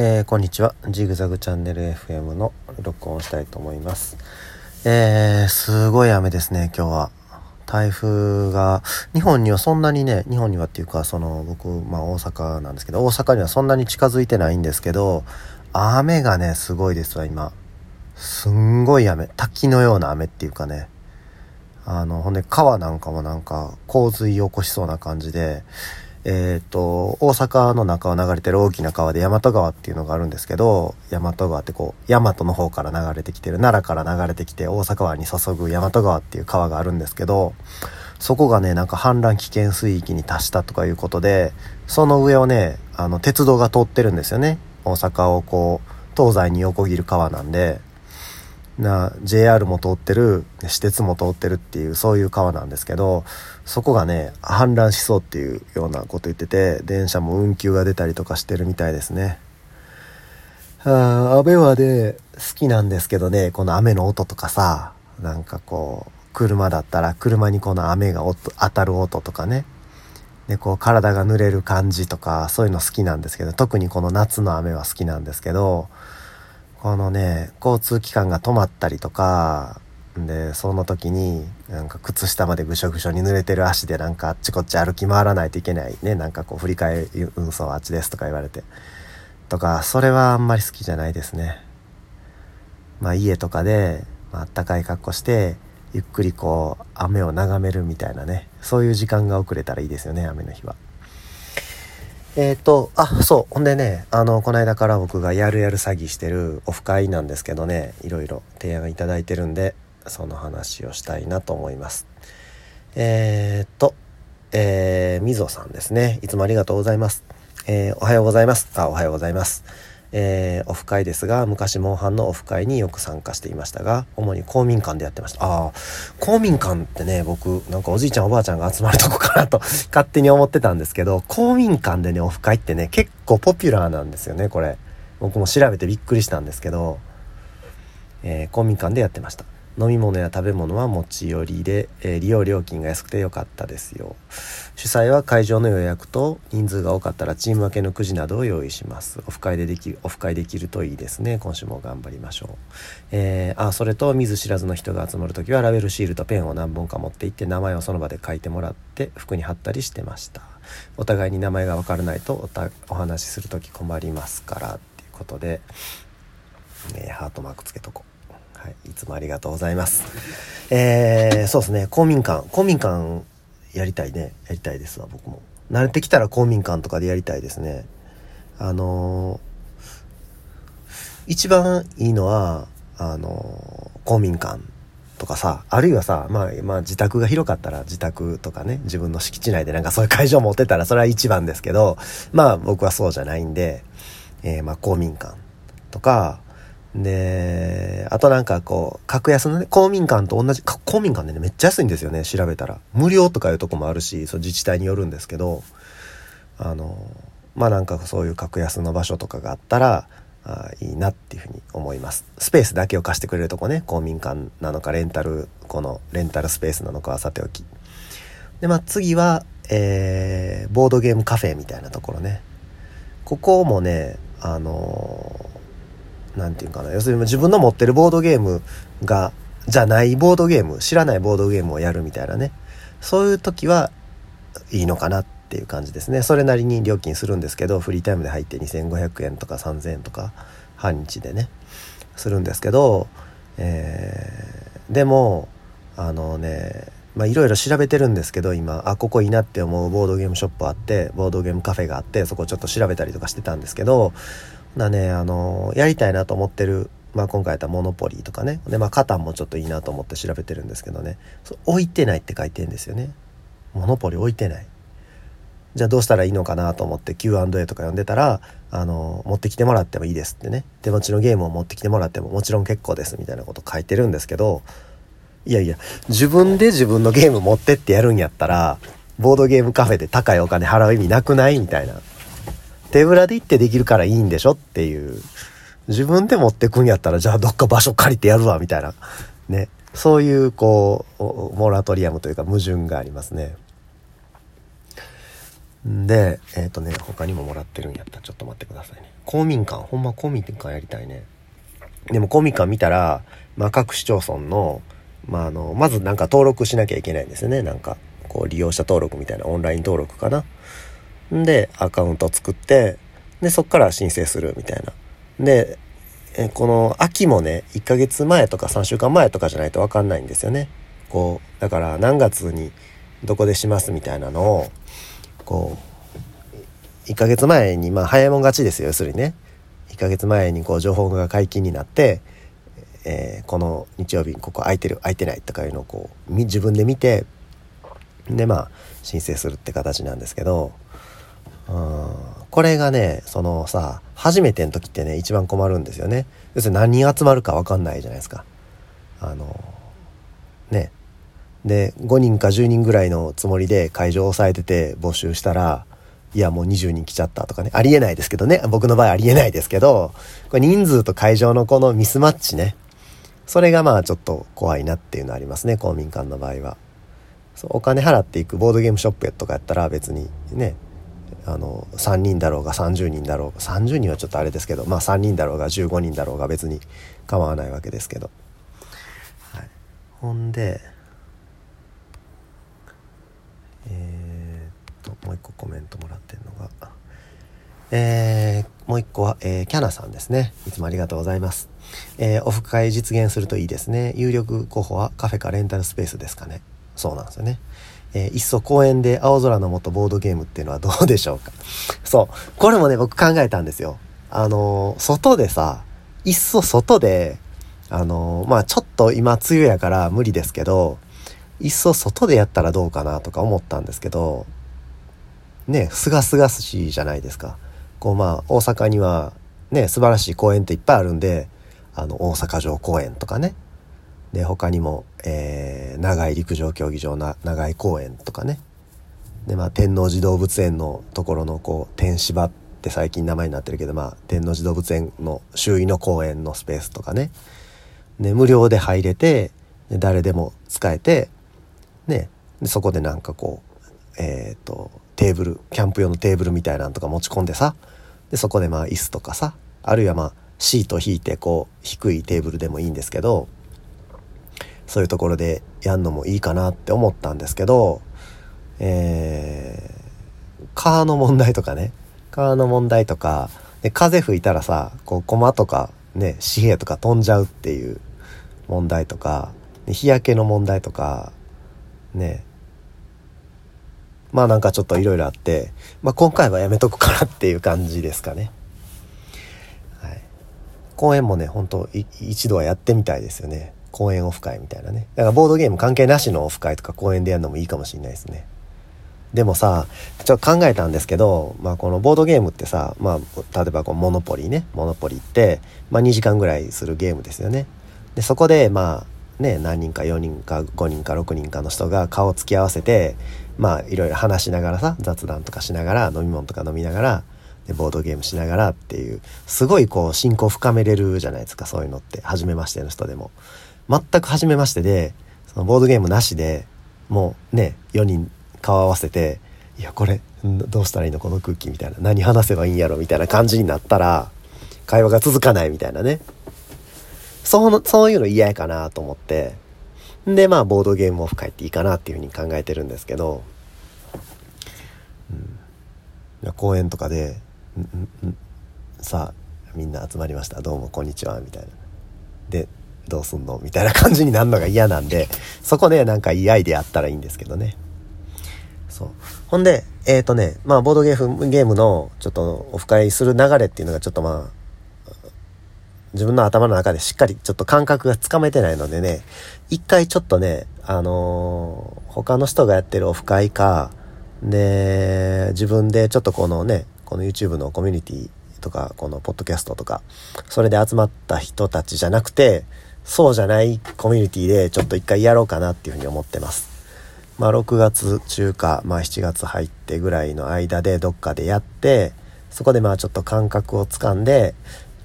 えー、こんにちは。ジグザグチャンネル FM の録音をしたいと思います。えー、すごい雨ですね、今日は。台風が、日本にはそんなにね、日本にはっていうか、その、僕、まあ大阪なんですけど、大阪にはそんなに近づいてないんですけど、雨がね、すごいですわ、今。すんごい雨。滝のような雨っていうかね。あの、ほんで川なんかもなんか洪水起こしそうな感じで、えっ、ー、と、大阪の中を流れてる大きな川で大和川っていうのがあるんですけど、大和川ってこう、大和の方から流れてきてる、奈良から流れてきて大阪湾に注ぐ大和川っていう川があるんですけど、そこがね、なんか氾濫危険水域に達したとかいうことで、その上をね、あの、鉄道が通ってるんですよね。大阪をこう、東西に横切る川なんで、な JR も通ってる私鉄も通ってるっていうそういう川なんですけどそこがね氾濫しそうっていうようなこと言ってて電車も運休が出たりとかしてるみたいですね。あ雨はね好きなんですけどねこの雨の音とかさなんかこう車だったら車にこの雨が当たる音とかね。でこう体が濡れる感じとかそういうの好きなんですけど特にこの夏の雨は好きなんですけどこのね、交通機関が止まったりとか、で、その時に、なんか靴下までぐしょぐしょに濡れてる足でなんかあっちこっち歩き回らないといけないね。なんかこう振り替え運送あっちですとか言われて。とか、それはあんまり好きじゃないですね。まあ家とかで、まあったかい格好して、ゆっくりこう雨を眺めるみたいなね。そういう時間が遅れたらいいですよね、雨の日は。えっ、ー、と、あ、そう。ほんでね、あの、この間から僕がやるやる詐欺してるオフ会なんですけどね、いろいろ提案いただいてるんで、その話をしたいなと思います。えっ、ー、と、えー、みぞさんですね。いつもありがとうございます。えー、おはようございます。あ、おはようございます。えー、オフ会ですが、昔モンハンのオフ会によく参加していましたが、主に公民館でやってました。ああ、公民館ってね、僕、なんかおじいちゃんおばあちゃんが集まるとこかなと勝手に思ってたんですけど、公民館でね、オフ会ってね、結構ポピュラーなんですよね、これ。僕も調べてびっくりしたんですけど、えー、公民館でやってました。飲み物や食べ物は持ち寄りで、えー、利用料金が安くてよかったですよ。主催は会場の予約と人数が多かったらチーム分けのくじなどを用意します。オフ会でできるオフ会できるといいですね。今週も頑張りましょう、えー、あそれと見ず知らずの人が集まる時はラベルシールとペンを何本か持って行って名前をその場で書いてもらって服に貼ったりしてました。お互いに名前が分からないとおお話しする時困りますからっていうことで、えー、ハートマークつけとこう。はい、いつもありがとうございます。えー、そうですね、公民館、公民館やりたいね、やりたいですわ、僕も。慣れてきたら公民館とかでやりたいですね。あのー、一番いいのは、あのー、公民館とかさ、あるいはさ、まあ、まあ自宅が広かったら自宅とかね、自分の敷地内でなんかそういう会場持ってたらそれは一番ですけど、まあ僕はそうじゃないんで、えー、まあ公民館とか、で、あとなんかこう、格安のね、公民館と同じ、公民館でね、めっちゃ安いんですよね、調べたら。無料とかいうとこもあるし、そう自治体によるんですけど、あの、まあなんかそういう格安の場所とかがあったら、あいいなっていうふうに思います。スペースだけを貸してくれるとこね、公民館なのか、レンタル、このレンタルスペースなのかはさておき。で、まあ次は、えー、ボードゲームカフェみたいなところね。ここもね、あの何て言うかな。要するに自分の持ってるボードゲームがじゃないボードゲーム知らないボードゲームをやるみたいなね。そういう時はいいのかなっていう感じですね。それなりに料金するんですけどフリータイムで入って2500円とか3000円とか半日でね。するんですけど、えー、でもあのねまあいろいろ調べてるんですけど今あここいいなって思うボードゲームショップあってボードゲームカフェがあってそこちょっと調べたりとかしてたんですけどなね、あの、やりたいなと思ってる、まあ今回やったモノポリーとかね。で、まあカタンもちょっといいなと思って調べてるんですけどね。置いてないって書いてんですよね。モノポリ置いてない。じゃあどうしたらいいのかなと思って Q&A とか読んでたら、あの、持ってきてもらってもいいですってね。手持ちのゲームを持ってきてもらってももちろん結構ですみたいなこと書いてるんですけど、いやいや、自分で自分のゲーム持ってってやるんやったら、ボードゲームカフェで高いお金払う意味なくないみたいな。手ぶらで行ってできるからいいんでしょっていう。自分で持ってくんやったら、じゃあどっか場所借りてやるわ、みたいな。ね。そういう、こう、モラトリアムというか矛盾がありますね。で、えっ、ー、とね、他にももらってるんやったら、ちょっと待ってくださいね。公民館、ほんま公民館やりたいね。でも公民館見たら、まあ、各市町村の、まあ、あの、まずなんか登録しなきゃいけないんですよね。なんか、こう利用者登録みたいなオンライン登録かな。んで、アカウント作って、で、そっから申請するみたいな。で、えこの秋もね、1ヶ月前とか3週間前とかじゃないとわかんないんですよね。こう、だから何月にどこでしますみたいなのを、こう、1ヶ月前に、まあ早いもん勝ちですよ、要するにね。1ヶ月前にこう情報が解禁になって、えー、この日曜日ここ空いてる空いてないとかいうのをこう自分で見てでまあ申請するって形なんですけどうん。これがねそのさ初めての時ってね一番困るんですよね。要するに何人集まるか分かんないじゃないですか。あのね。で5人か10人ぐらいのつもりで会場を押さえてて募集したらいやもう20人来ちゃったとかね。ありえないですけどね。僕の場合ありえないですけどこれ人数と会場のこのミスマッチね。それがまあちょっと怖いなっていうのありますね公民館の場合は。そうお金払っていくボードゲームショップとかやったら別にねあの3人だろうが30人だろうが30人はちょっとあれですけどまあ3人だろうが15人だろうが別に構わないわけですけど、はい、ほんでえー、っともう一個コメントもらってるのがえー、もう一個は、えー、キャナさんですね。いつもありがとうございます。えー、オフ会実現するといいですね。有力候補はカフェかレンタルスペースですかね。そうなんですよね。えー、いっそ公園で青空の下ボードゲームっていうのはどうでしょうか。そう。これもね、僕考えたんですよ。あのー、外でさ、いっそ外で、あのー、まあちょっと今梅雨やから無理ですけど、いっそ外でやったらどうかなとか思ったんですけど、ね、すがすがしいじゃないですか。こうまあ大阪にはね、素晴らしい公園っていっぱいあるんで、あの大阪城公園とかね、で他にも、えー、長井陸上競技場な長井公園とかね。で、まあ、天王寺動物園のところのこう天芝って最近名前になってるけど、まあ、天王寺動物園の周囲の公園のスペースとかね。で無料で入れてで誰でも使えてね。でそこでなんかこうえっ、ー、とテーブルキャンプ用のテーブルみたいなのとか持ち込んでさ。でそこでまあ椅子とかさ。あるいはまあシート引いてこう低いテーブルでもいいんですけど。そういうところでやんのもいいかなって思ったんですけど、えー、川の問題とかね、川の問題とか、で風吹いたらさ、こう、駒とかね、紙幣とか飛んじゃうっていう問題とか、日焼けの問題とか、ね、まあなんかちょっといろいろあって、まあ今回はやめとくかなっていう感じですかね。はい。公演もね、本当一度はやってみたいですよね。公園オフ会みたいなね。だからボードゲーム関係なしのオフ会とか公園でやるのもいいかもしれないですね。でもさ、ちょっと考えたんですけど、まあこのボードゲームってさ、まあ例えばこうモノポリーね、モノポリーって、まあ2時間ぐらいするゲームですよね。で、そこでまあね、何人か4人か5人か6人かの人が顔を突き合わせて、まあいろいろ話しながらさ、雑談とかしながら、飲み物とか飲みながら、でボードゲームしながらっていう、すごいこう親交深めれるじゃないですか、そういうのって。初めましての人でも。全く初めましてで、そのボードゲームなしで、もうね、4人顔合わせて、いや、これ、どうしたらいいの？この空気みたいな。何話せばいいんやろ？みたいな感じになったら、会話が続かないみたいなね。そうそういうの嫌やかなと思って。で、まあ、ボードゲームオフ会っていいかなっていうふうに考えてるんですけど、うん、公園とかで、さあ、みんな集まりました。どうも、こんにちは。みたいな。で、どうすんの？みたいな感じになるのが嫌なんで、そこね、なんかいいアイデアあったらいいんですけどね。そう。ほんで、えっ、ー、とね、まあ、ボードゲーム、ゲームの、ちょっと、オフ会する流れっていうのが、ちょっとまあ、自分の頭の中でしっかりちょっと感覚がつかめてないのでね、一回ちょっとね、あのー、他の人がやってるオフ会か、で、自分でちょっとこのね、この YouTube のコミュニティとか、このポッドキャストとか、それで集まった人たちじゃなくて、そうじゃないコミュニティでちょっと一回やろうかなっていうふうに思ってます。まあ6月中か、まあ7月入ってぐらいの間でどっかでやって、そこでまあちょっと感覚をつかんで、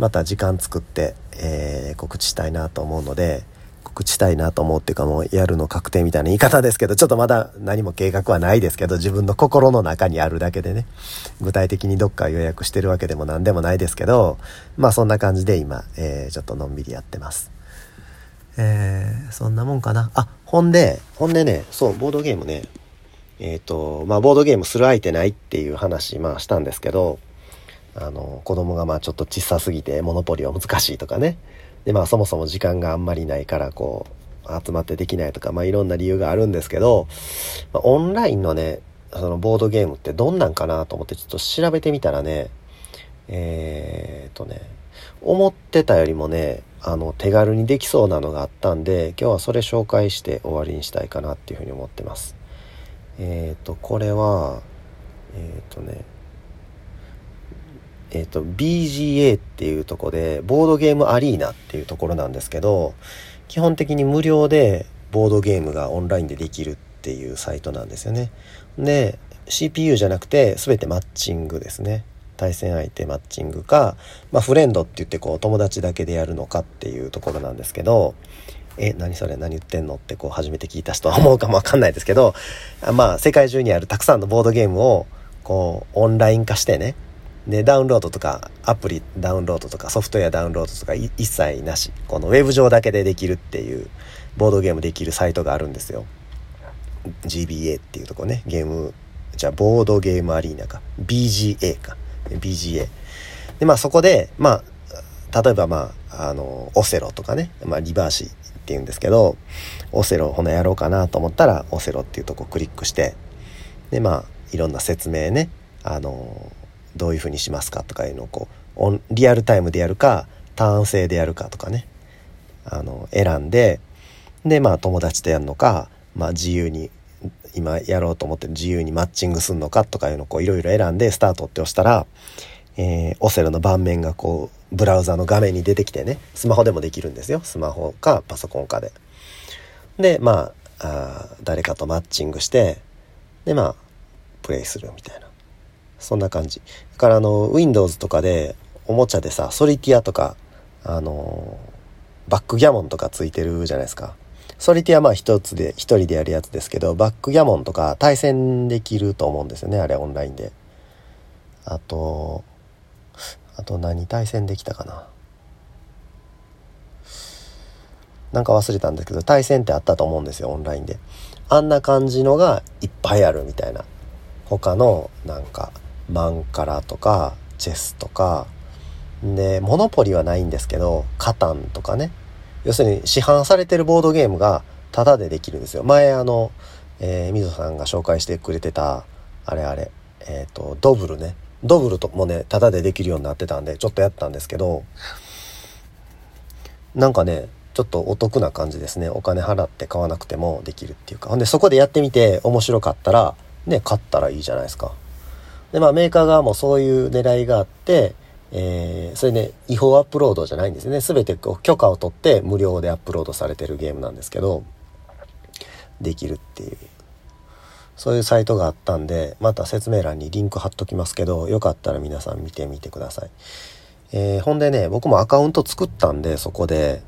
また時間作って、えー、告知したいなと思うので、告知したいなと思うっていうかもうやるの確定みたいな言い方ですけど、ちょっとまだ何も計画はないですけど、自分の心の中にあるだけでね、具体的にどっか予約してるわけでも何でもないですけど、まあそんな感じで今、えー、ちょっとのんびりやってます。えー、そんなもんかな。あ、ほんで、ほんでね、そう、ボードゲームね、えっ、ー、と、まあボードゲームする相手ないっていう話、まあしたんですけど、あの、子供がまあちょっと小さすぎてモノポリは難しいとかね。でまあそもそも時間があんまりないからこう集まってできないとかまあいろんな理由があるんですけど、まあ、オンラインのねそのボードゲームってどんなんかなと思ってちょっと調べてみたらねえー、っとね思ってたよりもねあの手軽にできそうなのがあったんで今日はそれ紹介して終わりにしたいかなっていうふうに思ってますえー、っとこれはえー、っとねえっ、ー、と、BGA っていうとこで、ボードゲームアリーナっていうところなんですけど、基本的に無料でボードゲームがオンラインでできるっていうサイトなんですよね。で、CPU じゃなくて全てマッチングですね。対戦相手マッチングか、まあ、フレンドって言ってこう友達だけでやるのかっていうところなんですけど、え、何それ何言ってんのってこう初めて聞いた人は思うかもわかんないですけど、まあ世界中にあるたくさんのボードゲームをこうオンライン化してね、で、ダウンロードとか、アプリダウンロードとか、ソフトウェアダウンロードとか一切なし。このウェブ上だけでできるっていう、ボードゲームできるサイトがあるんですよ。GBA っていうとこね、ゲーム、じゃあ、ボードゲームアリーナか。BGA か。BGA。で、まあそこで、まあ、例えばまあ、あの、オセロとかね、まあリバーシーっていうんですけど、オセロほなやろうかなと思ったら、オセロっていうとこクリックして、で、まあ、いろんな説明ね、あの、どういうふうにしますかとかいうのをこうリアルタイムでやるかターン制でやるかとかねあの選んででまあ友達とやるのか、まあ、自由に今やろうと思って自由にマッチングするのかとかいうのをいろいろ選んでスタートって押したら、えー、オセロの盤面がこうブラウザの画面に出てきてねスマホでもできるんですよスマホかパソコンかで。でまああ誰かとマッチングしてでまあプレイするみたいな。そんな感じ。だからあの、Windows とかで、おもちゃでさ、ソリティアとか、あの、バックギャモンとかついてるじゃないですか。ソリティアまあ一つで、一人でやるやつですけど、バックギャモンとか対戦できると思うんですよね、あれオンラインで。あと、あと何対戦できたかな。なんか忘れたんですけど、対戦ってあったと思うんですよ、オンラインで。あんな感じのがいっぱいあるみたいな。他のなんかマンカラとかチェスとかでモノポリはないんですけどカタンとかね要するに市販されてるボードゲームがタダでできるんですよ。前あの、えー、みぞさんが紹介してくれてたあれあれえっ、ー、とドブルね。ドブルともねタダでできるようになってたんでちょっとやったんですけどなんかねちょっとお得な感じですね。お金払って買わなくてもできるっていうか。ほんでそこでやってみて面白かったらね買ったらいいじゃないですか。で、まあメーカー側もそういう狙いがあって、えー、それね、違法アップロードじゃないんですね。すべてこう許可を取って無料でアップロードされてるゲームなんですけど、できるっていう。そういうサイトがあったんで、また説明欄にリンク貼っときますけど、よかったら皆さん見てみてください。えー、ほんでね、僕もアカウント作ったんで、そこで、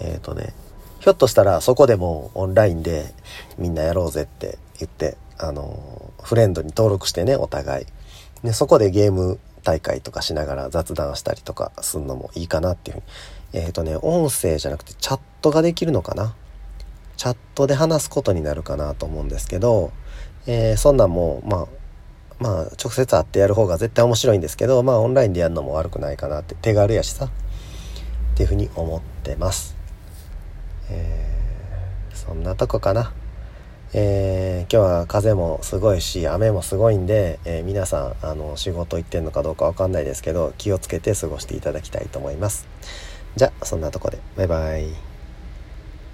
えっ、ー、とね、ひょっとしたらそこでもオンラインでみんなやろうぜって言って、あの、フレンドに登録してね、お互い。で、そこでゲーム大会とかしながら雑談したりとかすんのもいいかなっていうふうに。えっ、ー、とね、音声じゃなくてチャットができるのかな？チャットで話すことになるかなと思うんですけど、えー、そんなんも、まあ、まあ、直接会ってやる方が絶対面白いんですけど、まあ、オンラインでやるのも悪くないかなって、手軽やしさ、っていうふうに思ってます。えー、そんなとこかな。えー、今日は風もすごいし雨もすごいんで、えー、皆さんあの仕事行ってんのかどうかわかんないですけど気をつけて過ごしていただきたいと思います。じゃあそんなとこで。バイバイ。